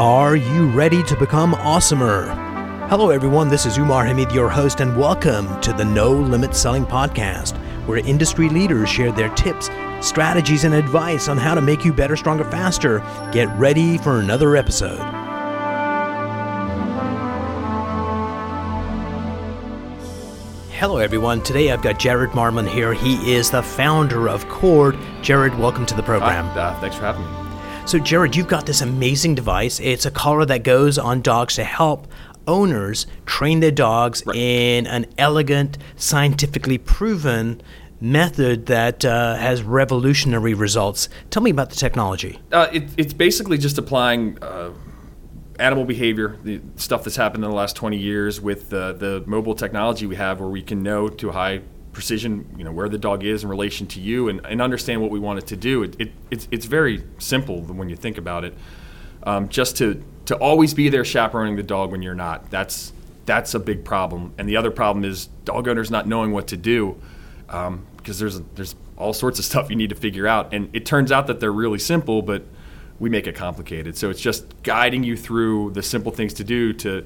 Are you ready to become awesomer? Hello, everyone. This is Umar Hameed, your host, and welcome to the No Limit Selling Podcast, where industry leaders share their tips, strategies, and advice on how to make you better, stronger, faster. Get ready for another episode. Hello, everyone. Today I've got Jared Marmen here. He is the founder of Chord. Jared, welcome to the program. Hi, uh, thanks for having me. So, Jared, you've got this amazing device. It's a collar that goes on dogs to help owners train their dogs right. in an elegant, scientifically proven method that uh, has revolutionary results. Tell me about the technology. Uh, it, it's basically just applying uh, animal behavior, the stuff that's happened in the last 20 years with the, the mobile technology we have where we can know to a high precision, you know, where the dog is in relation to you and, and understand what we want it to do. It, it, it's, it's very simple when you think about it. Um, just to, to always be there chaperoning the dog when you're not. That's, that's a big problem. And the other problem is dog owners not knowing what to do um, because there's, there's all sorts of stuff you need to figure out. And it turns out that they're really simple, but – we make it complicated. So it's just guiding you through the simple things to do to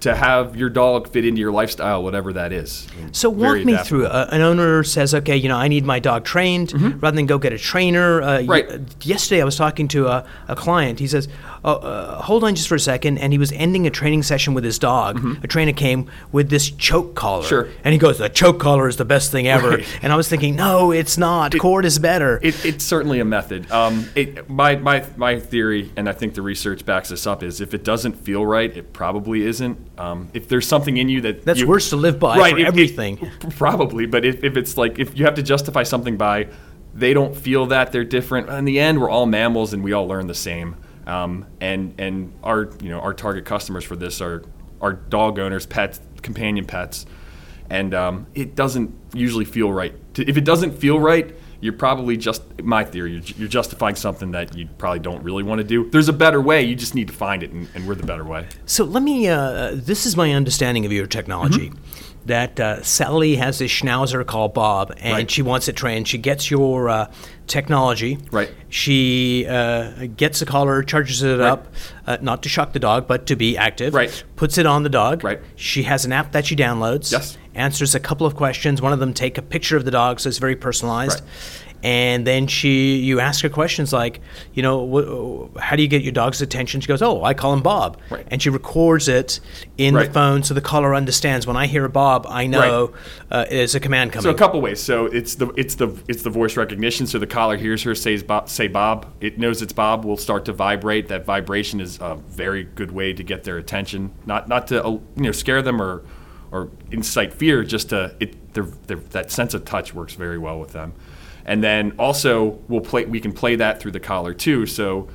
to have your dog fit into your lifestyle, whatever that is. So walk me through. Uh, an owner says, "Okay, you know, I need my dog trained," mm-hmm. rather than go get a trainer. Uh, right. Y- yesterday, I was talking to a, a client. He says, oh, uh, "Hold on just for a second. and he was ending a training session with his dog. Mm-hmm. A trainer came with this choke collar, sure. and he goes, "The choke collar is the best thing ever." Right. And I was thinking, "No, it's not. It, Chord is better." It, it's certainly a method. Um, it, my my my theory, and I think the research backs this up, is if it doesn't feel right, it probably isn't. Um, if there's something in you that that's you, worse to live by right, for everything, probably. But if, if it's like if you have to justify something by they don't feel that they're different. In the end, we're all mammals and we all learn the same. Um, and and our you know our target customers for this are are dog owners, pets, companion pets, and um, it doesn't usually feel right. If it doesn't feel right, you're probably just my theory you're, you're, justifying something that you probably don't really want to do there's a better way you just need to find it and, and we're the better way so let me uh, this is my understanding of your technology mm-hmm. that uh, sally has this schnauzer called bob and right. she wants it trained she gets your uh, technology right she uh, gets the collar charges it right. up uh, not to shock the dog but to be active right puts it on the dog right she has an app that she downloads yes answers a couple of questions. One of them take a picture of the dog, so it's very personalized. Right. And then she, you ask her questions like, you know, wh- how do you get your dog's attention? She goes, oh, I call him Bob, right. and she records it in right. the phone so the caller understands. When I hear Bob, I know right. uh, it's a command coming. So a couple ways. So it's the it's the it's the voice recognition. So the caller hears her says Bob, say Bob. It knows it's Bob. Will start to vibrate. That vibration is a very good way to get their attention. Not not to uh, you know scare them or or incite fear, just to it, they're, they're, that sense of touch works very well with them. And then also we'll play, we can play that through the collar too. So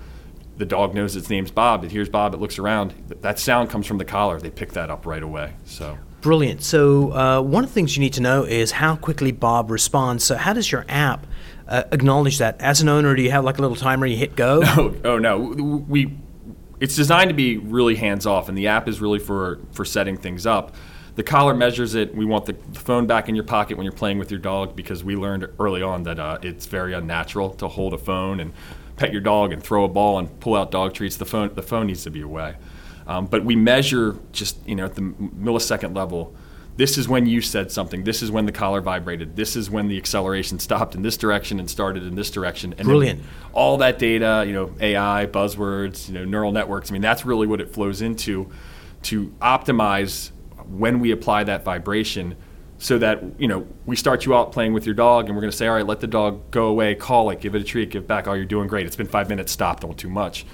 the dog knows its name's Bob. It hears Bob. It looks around. That sound comes from the collar. They pick that up right away. So brilliant. So uh, one of the things you need to know is how quickly Bob responds. So how does your app uh, acknowledge that? As an owner, do you have like a little timer? You hit go? No, oh no. We it's designed to be really hands off, and the app is really for for setting things up. The collar measures it. We want the, phone back in your pocket when you're playing with your dog because we learned early on that uh, it's very unnatural to hold a phone and pet your dog and throw a ball and pull out dog treats. The phone the phone needs to be away. Um, but we measure just you know at the millisecond level. This is when you said something. This is when the collar vibrated. This is when the acceleration stopped in this direction and started in this direction. And Brilliant. All that data, you know, AI, buzzwords, you know, neural networks. I mean, that's really what it flows into to optimize when we apply that vibration so that you know we start you out playing with your dog and we're going to say all right let the dog go away call it give it a treat give it back. Oh you're doing great. It's been five minutes stop don't too much.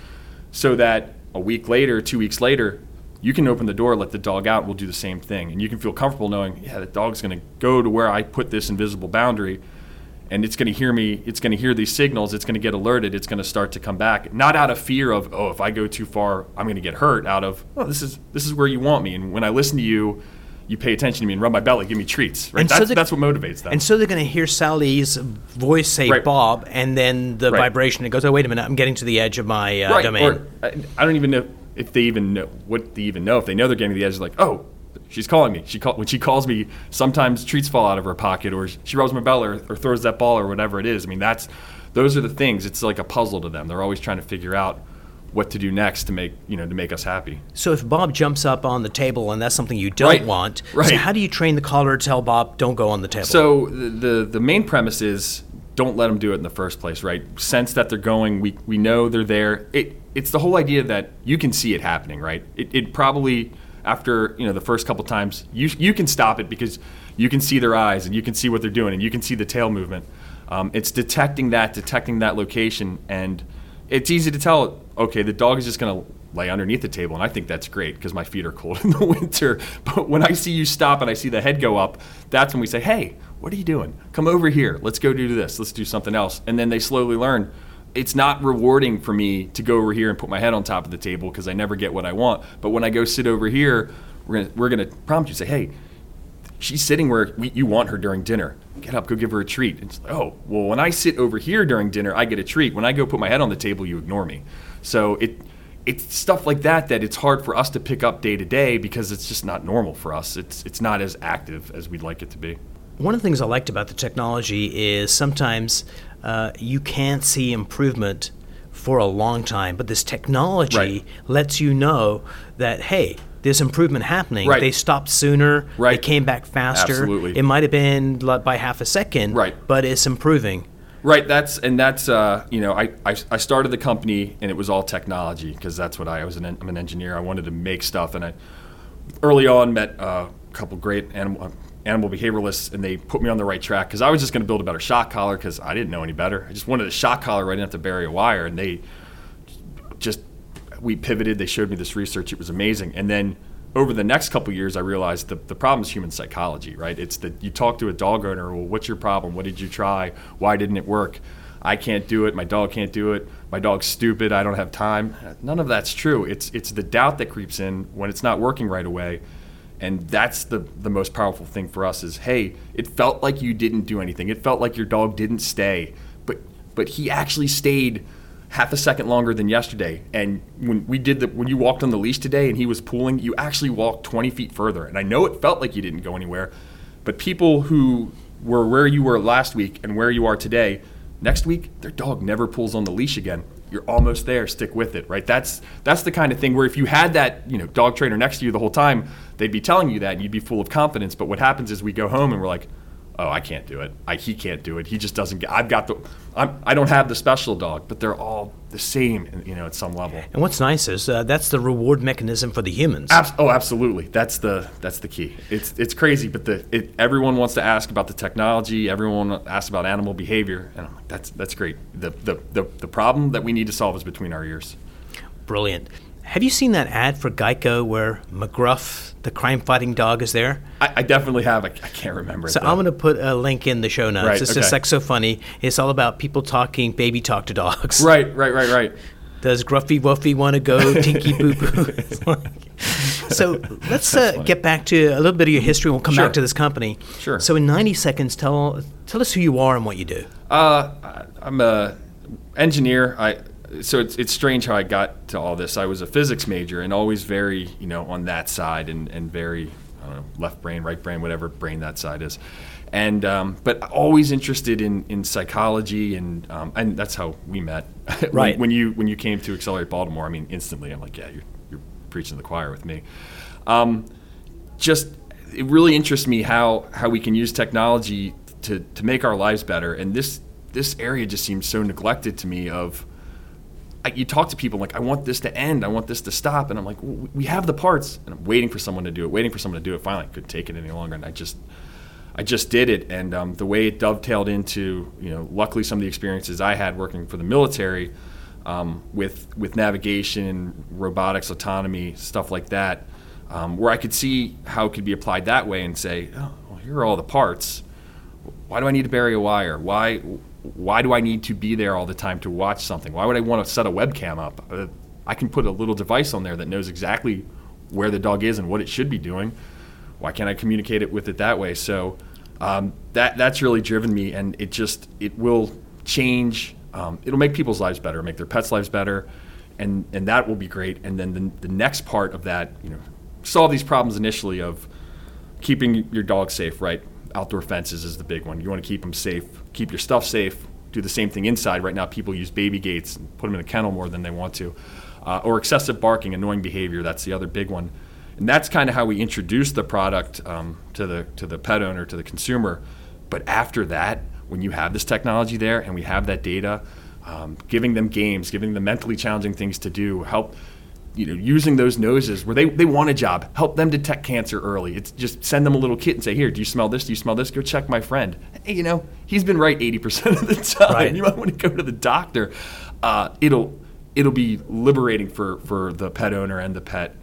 So that a week later two weeks later you can open the door let the dog out we'll do the same thing. And you can feel comfortable knowing yeah the dog's going to go to where i put this invisible boundary and it's going to hear me it's going to hear these signals it's going to get alerted it's going to start to come back not out of fear of oh if i go too far i'm going to get hurt out of oh this is this is where you want me and when i listen to you you pay attention to me and rub my belly give me treats right that's, so that's what motivates them and so they're going to hear sally's voice say right. bob and then the right. vibration it goes oh wait a minute i'm getting to the edge of my uh, right. domain or, I, I don't even know if they even know what they even know if they know they're getting to the edge like oh she's calling me. She call, when she calls me, sometimes treats fall out of her pocket, or she rubs my belly, or, or, throws that ball, or whatever it is. I mean, that's those are the things. It's like a puzzle to them. They're always trying to figure out what to do next to make you know to make us happy. So if Bob jumps up on the table and that's something you don't Right, want, right. so how do you train the collar to tell Bob don't go on the table? So the, the the main premise is don't let them do it in the first place, right? Sense that they're going. We we know they're there. It it's the whole idea that you can see it happening, right? It, it probably after you know the first couple times you you can stop it because you can see their eyes and you can see what they're doing and you can see the tail movement. Um, it's detecting that, detecting that location, and it's easy to tell. Okay, the dog is just going to lay underneath the table, and I think that's great because my feet are cold in the winter. But when I see you stop and I see the head go up, that's when we say, "Hey, what are you doing? Come over here. Let's go do this. Let's do something else." And then they slowly learn. It's not rewarding for me to go over here and put my head on top of the table because I never get what I want. But when I go sit over here, we're gonna, we're gonna prompt you say, "Hey, she's sitting where we, you want her during dinner. Get up, go give her a treat. It's like, oh, well, when I sit over here during dinner, I get a treat. When I go put my head on the table, you ignore me. So it it's stuff like that that it's hard for us to pick up day to day because it's just not normal for us. It's it's not as active as we'd like it to be. One of the things I liked about the technology is sometimes uh, you can't see improvement for a long time, but this technology Right. lets you know that hey, there's improvement happening. Right. They stopped sooner. Right. They came back faster. Absolutely. It might have been by half a second. Right. But it's improving. Right. That's and that's uh, you know I, I I started the company and it was all technology because that's what I, I was an I'm an engineer. I wanted to make stuff and I early on met uh, a couple great animal animal behavioralists and they put me on the right track because I was just going to build a better shock collar because I didn't know any better. I just wanted a shock collar right enough to bury a wire and they just we pivoted. They showed me this research. It was amazing. And then over the next couple years, I realized the, the problem is human psychology, right? It's that you talk to a dog owner, well, what's your problem? What did you try? Why didn't it work? I can't do it. My dog can't do it. My dog's stupid. I don't have time. None of that's true. It's, it's the doubt that creeps in when it's not working right away. And that's the, the most powerful thing for us is, hey, it felt like you didn't do anything. It felt like your dog didn't stay, but but he actually stayed half a second longer than yesterday. And when we did the when you walked on the leash today and he was pulling, you actually walked 20 feet further. And I know it felt like you didn't go anywhere, but people who were where you were last week and where you are today, next week their dog never pulls on the leash again. You're almost there. Stick with it, right? That's that's the kind of thing where if you had that you know dog trainer next to you the whole time, they'd be telling you that and you'd be full of confidence. But what happens is we go home and we're like, oh, I can't do it. I, he can't do it. He just doesn't get. I've got the. I'm, I don't have the special dog, but they're all the same, you know, at some level. And what's nice is uh, that's the reward mechanism for the humans. Abs- oh, absolutely. That's the that's the key. It's it's crazy, but the it, everyone wants to ask about the technology. Everyone asks about animal behavior, and I'm like, that's that's great. The, the the the problem that we need to solve is between our ears. Brilliant. Have you seen that ad for Geico where McGruff, the crime-fighting dog, is there? I, I definitely have. I, I can't remember. So. I'm going to put a link in the show notes. Right, it's just like so funny. It's all about people talking baby talk to dogs. right, right, right, right. Does Gruffy Wuffy want to go tinky boo boo? so let's uh, get back to a little bit of your history. We'll come Sure. back to this company. Sure. So in 90 seconds, tell tell us who you are and what you do. Uh, I'm a engineer. I so it's it's strange how I got to all this. I was a physics major and always very you know on that side and and very I don't know left brain, right brain, whatever brain that side is. And um, but always interested in, in psychology and um, and that's how we met. Right. when you when you came to Accelerate Baltimore, I mean instantly I'm like yeah you're you're preaching to the choir with me. Um, just it really interests me how how we can use technology to to make our lives better and this this area just seems so neglected to me of I, you talk to people like I want this to end. I want this to stop. And I'm like well, we have the parts. And I'm waiting for someone to do it waiting for someone to do it. Finally I couldn't take it any longer and I just I just did it. And um, the way it dovetailed into you know luckily some of the experiences I had working for the military um, with with navigation robotics autonomy stuff like that um, where I could see how it could be applied that way and say, oh, well, here are all the parts. Why do I need to bury a wire? Why, why do I need to be there all the time to watch something? Why would I want to set a webcam up? Uh, I can put a little device on there that knows exactly where the dog is and what it should be doing. Why can't I communicate it with it that way? So um, that that's really driven me, and it just it will change. Um, it'll make people's lives better, make their pets' lives better, and and that will be great. And then the, the next part of that, you know, solve these problems initially of keeping your dog safe, right? Outdoor fences is the big one. You want to keep them safe, keep your stuff safe. Do the same thing inside. Right now, people use baby gates and put them in a kennel more than they want to. uh, or excessive barking, annoying behavior. That's the other big one, and that's kind of how we introduce the product um, to the to the pet owner, to the consumer. But after that, when you have this technology there and we have that data, um, giving them games, giving them mentally challenging things to do, help you know, using those noses where they, they want a job, help them detect cancer early. It's just send them a little kit and say, here, do you smell this? Do you smell this? Go check my friend. Hey, you know, he's been right 80% of the time. Right. You might want to go to the doctor. Uh, it'll, it'll be liberating for, for the pet owner and the pet.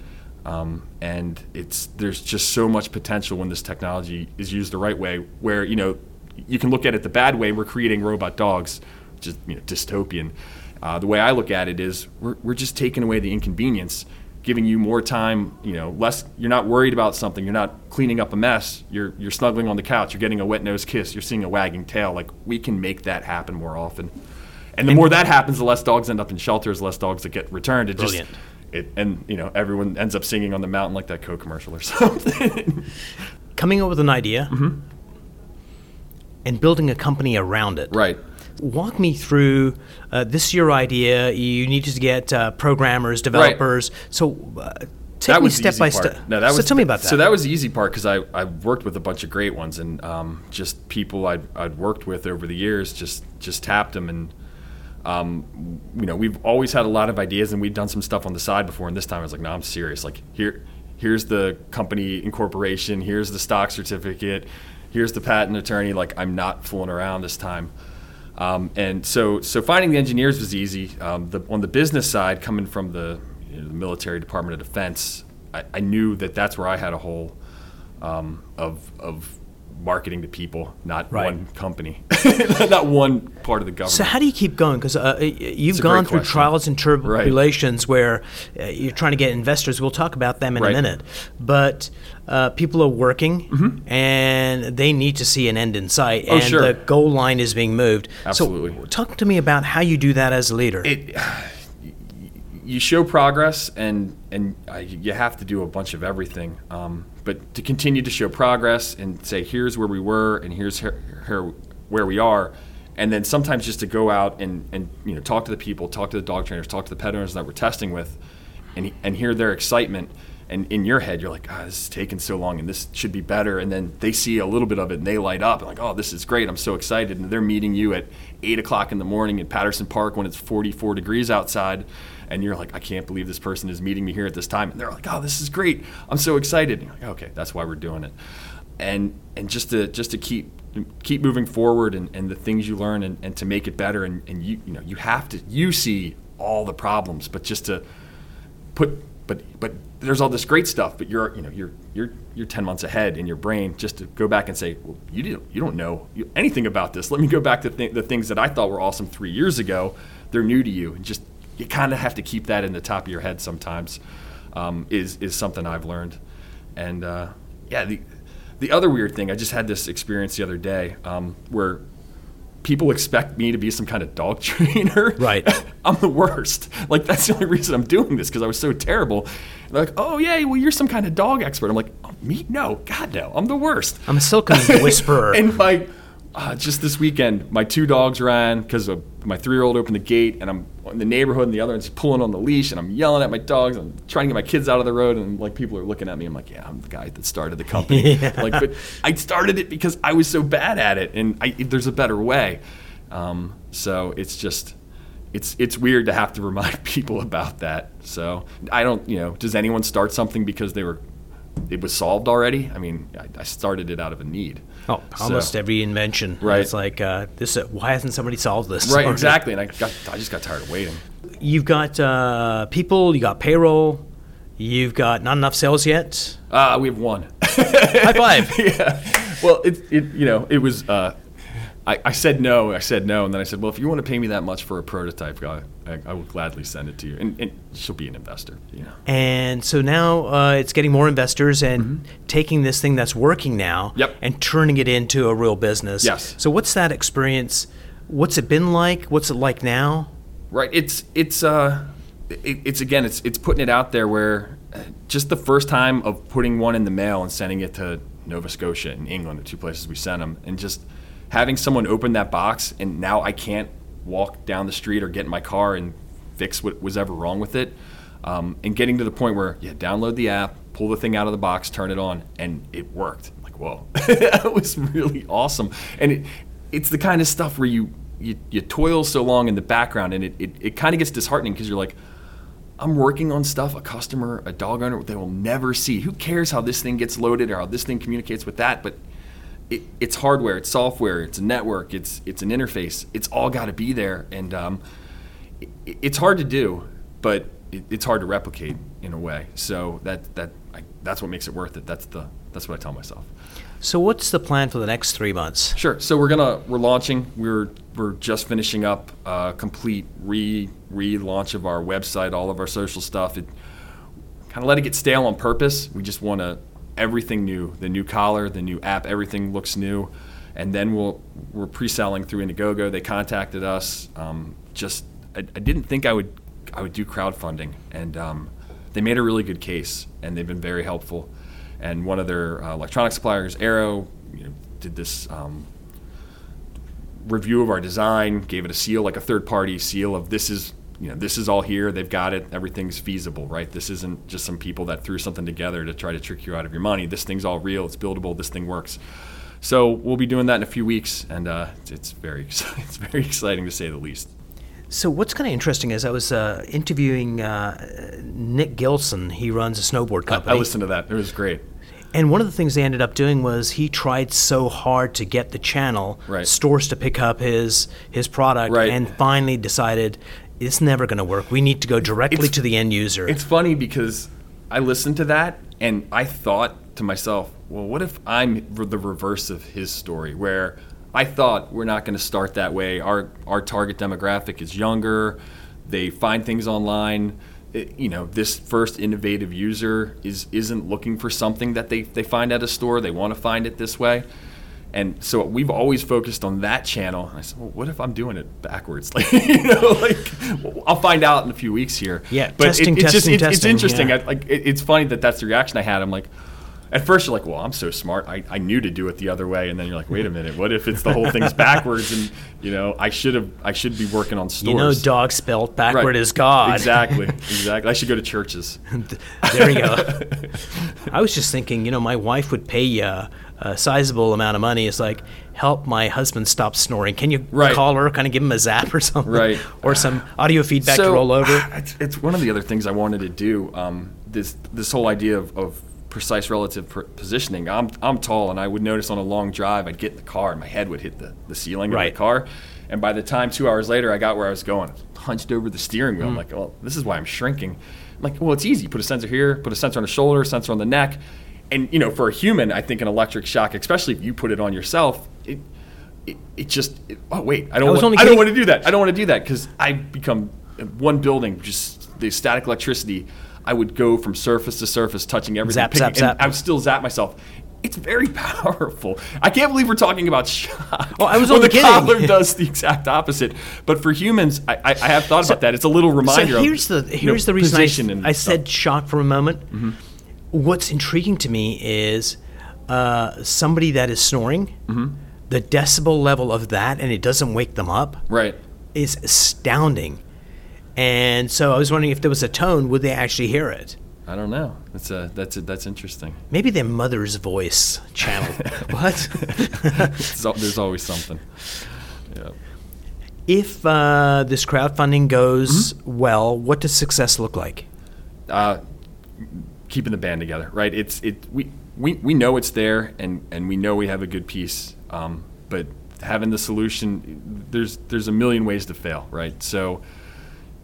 Um, and it's, there's just so much potential when this technology is used the right way where, you know, you can look at it the bad way. We're creating robot dogs, which is you know, dystopian. Uh, the way I look at it is we're, we're just taking away the inconvenience, giving you more time. You know, less. You're not worried about something. You're not cleaning up a mess. You're you're snuggling on the couch. You're getting a wet nose kiss. You're seeing a wagging tail. Like we can make that happen more often. And the more that happens, the less dogs end up in shelters, less dogs that get returned. It Brilliant. just it, and you know everyone ends up singing on the mountain like that Coke commercial or something. Coming up with an idea mm-hmm. and building a company around it. right. Walk me through uh, this is your idea. You need to get uh, programmers, developers. Right. So uh, take that me step by part. step. No, that so was tell me about that. So that was the easy part because I I worked with a bunch of great ones and um, just people I'd, I'd worked with over the years just just tapped them and um, you know we've always had a lot of ideas and we'd done some stuff on the side before and this time I was like no I'm serious like here here's the company incorporation here's the stock certificate here's the patent attorney like I'm not fooling around this time. Um, and so, so finding the engineers was easy. Um, the, on the business side, coming from the, you know, the military Department of Defense, I, I, knew that that's where I had a hole um, of, of marketing to people, not Right. one company, not one part of the government. So how do you keep going? Because uh, you've gone through question. trials and tribulations where uh, you're trying to get investors. We'll talk about them in Right. a minute. But uh, people are working, and they need to see an end in sight, Mm-hmm. Oh, and sure. the goal line is being moved. Absolutely. So talk to me about how you do that as a leader. it you show progress and and uh, you have to do a bunch of everything um, but to continue to show progress and say here's where we were and here's here, here, where we are. And then sometimes just to go out and, and you know talk to the people talk to the dog trainers talk to the pet owners that we're testing with and, and hear their excitement. And in your head you're like oh, this is taking so long and this should be better. And then they see a little bit of it and they light up and like oh this is great i'm so excited. And they're meeting you at 8 o'clock in the morning in patterson park when it's 44 degrees outside and you're like i can't believe this person is meeting me here at this time. And they're like oh this is great. I'm so excited. And you're like okay that's why we're doing it. And and just to just to keep keep moving forward and, and the things you learn and, and to make it better and, and you you know you have to you see all the problems but just to put but but there's all this great stuff but you're you know you're you're you're 10 months ahead in your brain just to go back and say well you don't you don't know anything about this. Let me go back to th- the things that I thought were awesome 3 years ago. They're new to you. And just you kind of have to keep that in the top of your head sometimes um, is is something I've learned and uh, yeah the the other weird thing I just had this experience the other day um, where people expect me to be some kind of dog trainer. Right. I'm the worst. Like that's the only reason I'm doing this because I was so terrible. And they're like, oh yeah, well you're some kind of dog expert. I'm like, oh, me? No, God no, I'm the worst. I'm a silken whisperer. and like, uh, just this weekend, my two dogs ran because my three-year-old opened the gate, and I'm in the neighborhood, and the other one's pulling on the leash, and I'm yelling at my dogs. I'm trying to get my kids out of the road, and like people are looking at me. I'm like, yeah, I'm the guy that started the company. Yeah. Like, but I started it because I was so bad at it, and I, there's a better way. Um, so it's just. It's, it's weird to have to remind people about that. So I don't, you know, does anyone start something because they were, it was solved already? I mean, I, I started it out of a need. Oh, So- almost every invention. Right. It's like uh, this. Uh, why hasn't somebody solved this? Right, exactly. And I got, I just got tired of waiting. You've got uh, people. You got payroll. You've got not enough sales yet. Uh, we have one. High five. yeah. Well, it, it, you know, it was. Uh, I, I said no. I said no, and then I said, well, if you want to pay me that much for a prototype, I, I, I will gladly send it to you. And, and she'll be an investor. You know. And so now uh, it's getting more investors and taking this thing that's working now Mm-hmm. Yep. and turning it into a real business. Yes. So what's that experience? What's it been like? What's it like now? Right. It's it's uh, it, it's again, it's it's putting it out there where uh, just the first time of putting one in the mail and sending it to Nova Scotia and England, the two places we sent them, and just having someone open that box, and now I can't walk down the street or get in my car and fix what was ever wrong with it. Um, and getting to the point where, yeah, download the app, pull the thing out of the box, turn it on, and it worked. I'm like, whoa, that was really awesome. And it, it's the kind of stuff where you, you, you toil so long in the background and it, it, it kind of gets disheartening because you're like, I'm working on stuff a customer, a dog owner, they will never see. Who cares how this thing gets loaded or how this thing communicates with that? But it, it's hardware, it's software, it's a network, it's it's an interface. It's all got to be there, and um, it, it's hard to do, but it, it's hard to replicate in a way. So that that I, that's what makes it worth it. That's the that's what I tell myself. So what's the plan for the next three months? Sure. So we're gonna we're launching. We're we're just finishing up a complete re relaunch of our website, all of our social stuff. It kind of let it get stale on purpose. We just want to everything new, the new collar, the new app, everything looks new. And then we'll we're pre-selling through Indiegogo. They contacted us. Um, just I, I, didn't think I would I would do crowdfunding, and um, they made a really good case, and they've been very helpful and one of their uh, electronic suppliers, Arrow, you know, did this um, review of our design, gave it a seal, like a third-party seal of this is you know this is all here. They've got it. Everything's feasible, right? This isn't just some people that threw something together to try to trick you out of your money. This thing's all real. It's buildable. This thing works. So we'll be doing that in a few weeks, and uh, it's very it's very exciting to say the least. So what's kind of interesting is I was uh, interviewing uh, Nick Gilson. He runs a snowboard company. I, I listened to that. It was great. And one of the things they ended up doing was he tried so hard to get the channel right. stores to pick up his his product, right. and finally decided it's never going to work. We need to go directly it's, to the end user. It's funny because I listened to that and I thought to myself, well, what if I'm the reverse of his story, where I thought we're not going to start that way. Our our target demographic is younger. They find things online. It, you know, this first innovative user is isn't looking for something that they, they find at a store. They want to find it this way. And so we've always focused on that channel. And I said, well, what if I'm doing it backwards? Like, you know, like well, I'll find out in a few weeks here. Yeah, but testing, it, it's testing, just, testing. It's interesting. Yeah. I, like, it, it's funny that that's the reaction I had. I'm like, at first you're like, well, I'm so smart. I, I knew to do it the other way, and then you're like, wait a minute, what if it's the whole thing's backwards? And you know, I should have I should be working on stores. You know, dog spelled backward Right. is God. Exactly, exactly. I should go to churches. there you go. I was just thinking, you know, my wife would pay you a, sizable amount of money. is like, help my husband stop snoring. Can you Right. call her, kind of give him a zap or something? Right. Or some audio feedback to roll over? It's, it's one of the other things I wanted to do. Um, this this whole idea of, of precise relative positioning. I'm I'm tall, and I would notice on a long drive, I'd get in the car, and my head would hit the, the ceiling Right. of the car. And by the time two hours later, I got where I was going, hunched over the steering wheel. I'm like, well, this is why I'm shrinking. I'm like, well, it's easy. Put a sensor here, put a sensor on the shoulder, sensor on the neck. And you know, for a human, I think an electric shock, especially if you put it on yourself, it it, it just it, oh wait, I don't I want, I don't want to do that. I don't want to do that because I become uh, one building, just the static electricity. I would go from surface to surface, touching everything. Zap, zap, and zap. I would still zap myself. It's very powerful. I can't believe we're talking about shock. Oh, I was only the kidding. collar does the exact opposite. But for humans, I, I, I have thought about that. It's a little reminder. So here's of, the you know, here's the reason I, I said shock for a moment. Mm-hmm. What's intriguing to me is uh, somebody that is snoring, the decibel level of that, and it doesn't wake them up, right. is astounding. And so I was wondering if there was a tone, would they actually hear it? I don't know. That's a, that's a, that's interesting. Maybe their mother's voice channel. what? There's there's always something. Yeah. if uh, this crowdfunding goes well, what does success look like? uh, keeping the band together, right? It's it we, we we know it's there, and and we know we have a good piece, um, but having the solution, there's there's a million ways to fail, right? So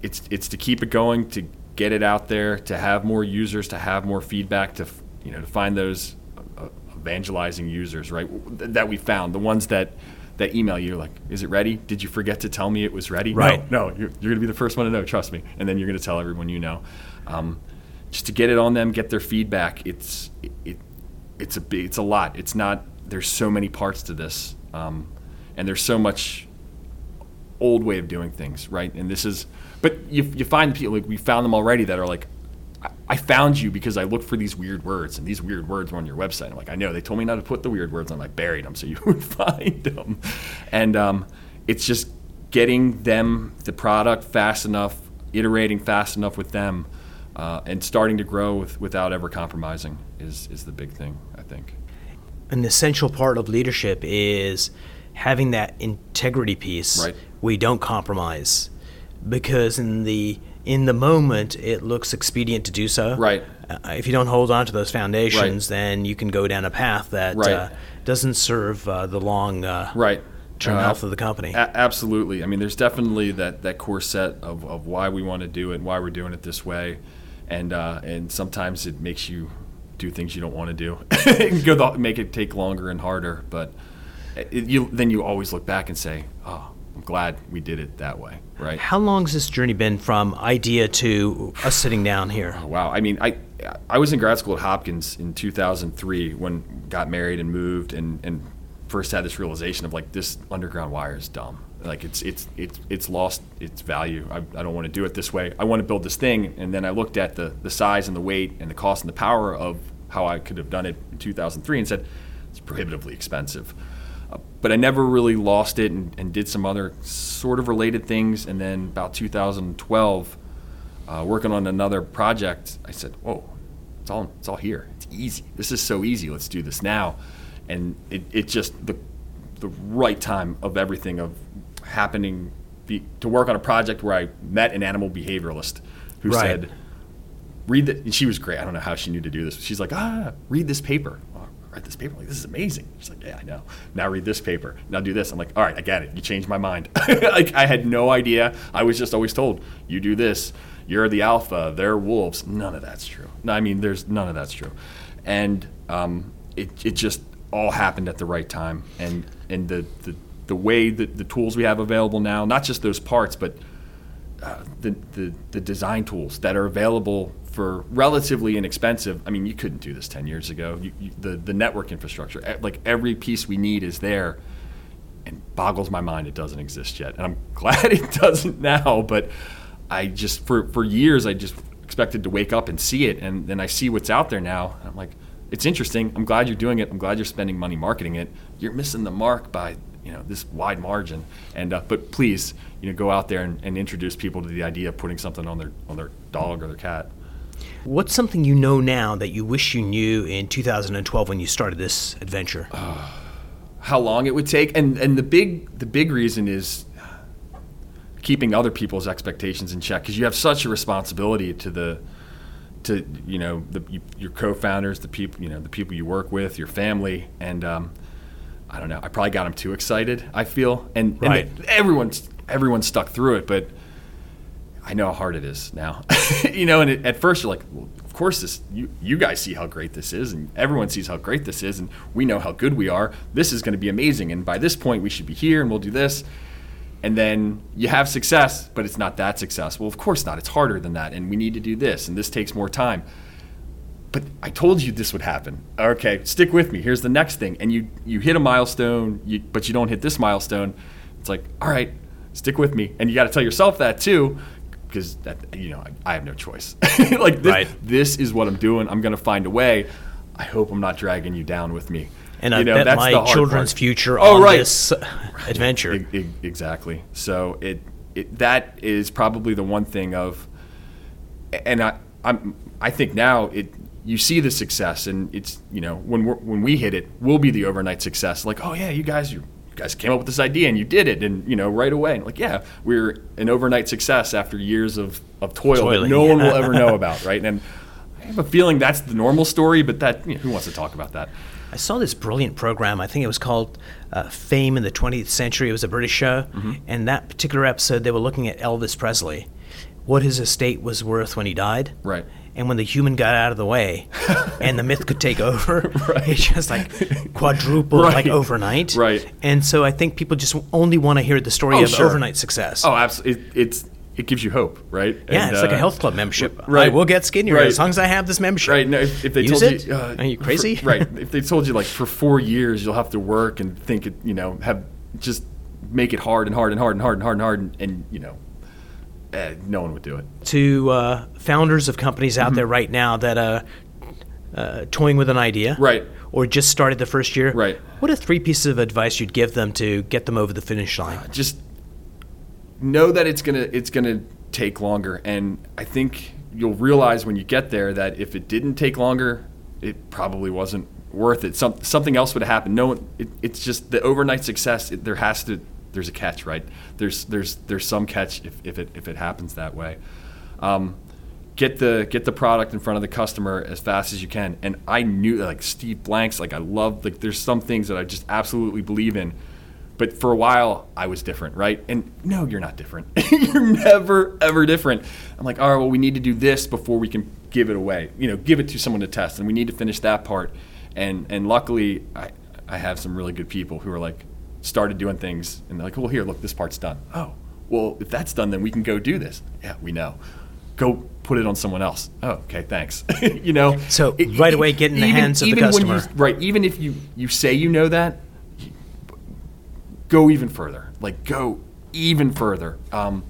it's it's to keep it going, to get it out there, to have more users, to have more feedback, to you know to find those uh, evangelizing users, right? That we found the ones that. That email you like, is it ready? Did you forget to tell me it was ready? Right. No, no, you're, you're going to be the first one to know. Trust me. And then you're going to tell everyone you know. Um, just to get it on them, get their feedback. It's it, it it's a it's a lot. It's not. There's so many parts to this, um, and there's so much old way of doing things, right? And this is, but you, you find people like we found them already that are like, I, found you because I looked for these weird words, and these weird words were on your website. I'm like, I know they told me not to put the weird words, on. I buried them so you would find them, and um, it's just getting them the product fast enough iterating fast enough with them, uh, and starting to grow with, without ever compromising is is the big thing. I think. An essential part of leadership is having that integrity piece. Right. We don't compromise because in the in the moment it looks expedient to do so. Right. Uh, if you don't hold on to those foundations, then you can go down a path that Right. uh, doesn't serve uh, the long uh, Right. term Uh, health of the company. A- absolutely. I mean, there's definitely that, that core set of, of why we want to do it, and why we're doing it this way, and uh, and sometimes it makes you do things you don't want to do, go the, make it take longer and harder. But it, you then you always look back and say, oh, I'm glad we did it that way, right? How long has this journey been from idea to us sitting down here? Wow. I mean, I I was in grad school at Hopkins in 2003 when got married and moved and and first had this realization of like this underground wire is dumb. Like it's it's it's it's lost its value. I, I don't want to do it this way. I want to build this thing. And then I looked at the the size and the weight and the cost and the power of how I could have done it in 2003 and said it's prohibitively expensive. Uh, but I never really lost it and, and did some other sort of related things. And then about 2012 uh, working on another project, I said, "Whoa, it's all it's all here. It's easy. This is so easy. Let's do this now." And it, it just the the right time of everything of happening be, to work on a project where I met an animal behavioralist who Right. said, "Read the." And she was great. I don't know how she knew to do this. She's like, "Ah, read this paper." Oh, read this paper. I'm like this is amazing. She's like, "Yeah, I know." Now read this paper. Now do this. I'm like, "All right, I get it. You changed my mind." like I had no idea. I was just always told, "You do this." You're the alpha. They're wolves. None of that's true. No, I mean, there's none of that's true, and um, it it just all happened at the right time, and and the the, the way that the tools we have available now, not just those parts, but uh, the, the the design tools that are available for relatively inexpensive. I mean, you couldn't do this ten years ago. You, you, the the network infrastructure, like every piece we need, is there, and boggles my mind it doesn't exist yet. And I'm glad it doesn't now. But I just for for years I just expected to wake up and see it, and then I see what's out there now, I'm like, it's interesting. I'm glad you're doing it. I'm glad you're spending money marketing it. You're missing the mark by you know this wide margin. And uh, but please, you know, go out there and, and introduce people to the idea of putting something on their on their dog or their cat. What's something you know now that you wish you knew in 2012 when you started this adventure? how long it would take and and the big the big reason is keeping other people's expectations in check because you have such a responsibility to the to you know the, you, your co-founders the people you know the people you work with your family and um, I don't know I probably got them too excited I feel and, and Right. everyone's everyone's stuck through it but I know how hard it is now. You know and it, at first you're like well, of course this you you guys see how great this is and everyone sees how great this is and we know how good we are. This is going to be amazing and by this point we should be here and we'll do this and then you have success, but it's not that successful. Of course not. It's harder than that, and we need to do this, and this takes more time. But I told you this would happen. Okay, stick with me. Here's the next thing, and you you hit a milestone, you, but you don't hit this milestone. It's like, all right, stick with me, and you got to tell yourself that too, because that you know I, I have no choice. like this, Right. this is what I'm doing. I'm gonna find a way. I hope I'm not dragging you down with me. And I you know, bet my children's part. future Oh, on right. this adventure. E- e- exactly. So it, it that is probably the one thing of, and I I'm I think now it you see the success and it's you know when we when we hit it we'll be the overnight success like oh yeah you guys you, guys came up with this idea and you did it and you know right away and like yeah we're an overnight success after years of of toil that Toiling, no one will ever know about right and I have a feeling that's the normal story but that you know, who wants to talk about that I saw this brilliant program. I think it was called uh, Fame in the 20th Century. It was a British show. Mm-hmm. And that particular episode, they were looking at Elvis Presley, what his estate was worth when he died. Right. And when the human got out of the way and the myth could take over, it just like quadrupled like overnight. Right. And so I think people just only want to hear the story Oh, of sure. overnight success. oh absolutely it, it's it gives you hope right yeah, And, it's like a uh, health club membership. right. I will get skinnier Right. as long as I have this membership. Right. No, if, if they Use told it? you, uh, Are you crazy? for- right. If they told you like for four years you'll have to work and think it, you know, have just make it hard and hard and hard and hard and hard and hard and, and you know, eh, no one would do it. to uh, founders of companies Mm-hmm. out there right now that are uh, toying with an idea, Right. or just started the first year, Right. What are three pieces of advice you'd give them to get them over the finish line? Just know that it's gonna it's gonna take longer. And I think you'll realize when you get there that if it didn't take longer, it probably wasn't worth it. Some, something else would have happened. No it, it's just the overnight success. It, there has to, there's a catch, right? There's, there's, there's some catch if, if it, if it happens that way. Um, get the get the product in front of the customer as fast as you can. And I knew like Steve Blanks, like I love like there's some things that I just absolutely believe in. But for a while I was different, right? And no, you're not different. you're never ever different. I'm like, all right, well, we need to do this before we can give it away. You know, give it to someone to test, and we need to finish that part. And and luckily, I I have some really good people who are like started doing things, and they're like, well, here, look, this part's done. Oh, well, if that's done, then we can go do this. Yeah, we know go put it on someone else. Oh, okay, thanks. you know. So it, right away, get in the even, hands of the customer. You, right. Even if you you say you know that, go even further. Like go even further. Um,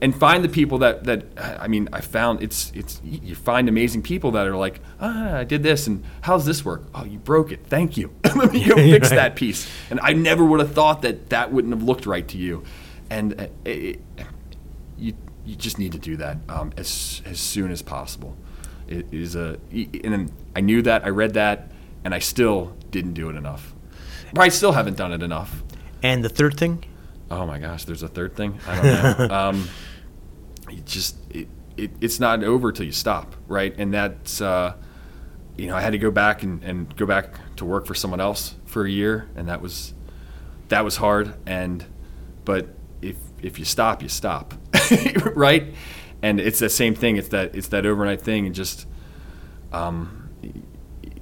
and find the people that that I mean I found it's it's you find amazing people that are like ah I did this and how's this work oh you broke it thank you let me go fix right. that piece and I never would have thought that that wouldn't have looked right to you and uh, it, you you just need to do that um, as as soon as possible. It is a and I knew that I read that and I still didn't do it enough. Or I still haven't done it enough. And the third thing? Oh my gosh, there's a third thing. I don't know. um, it just it, it, it's not over till you stop, right? And that's uh, you know I had to go back and, and go back to work for someone else for a year, and that was that was hard. And but if if you stop, you stop, right? And it's the same thing. It's that it's that overnight thing, and just um,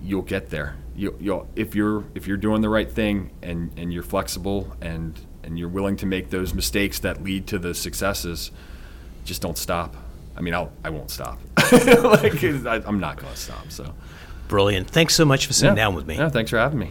you'll get there. You, you'll if you're if you're doing the right thing and and you're flexible and and you're willing to make those mistakes that lead to the successes, just don't stop. I mean, I'll I won't stop. like I, am not going to stop. So brilliant. Thanks so much for sitting yeah. down with me. Yeah, thanks for having me.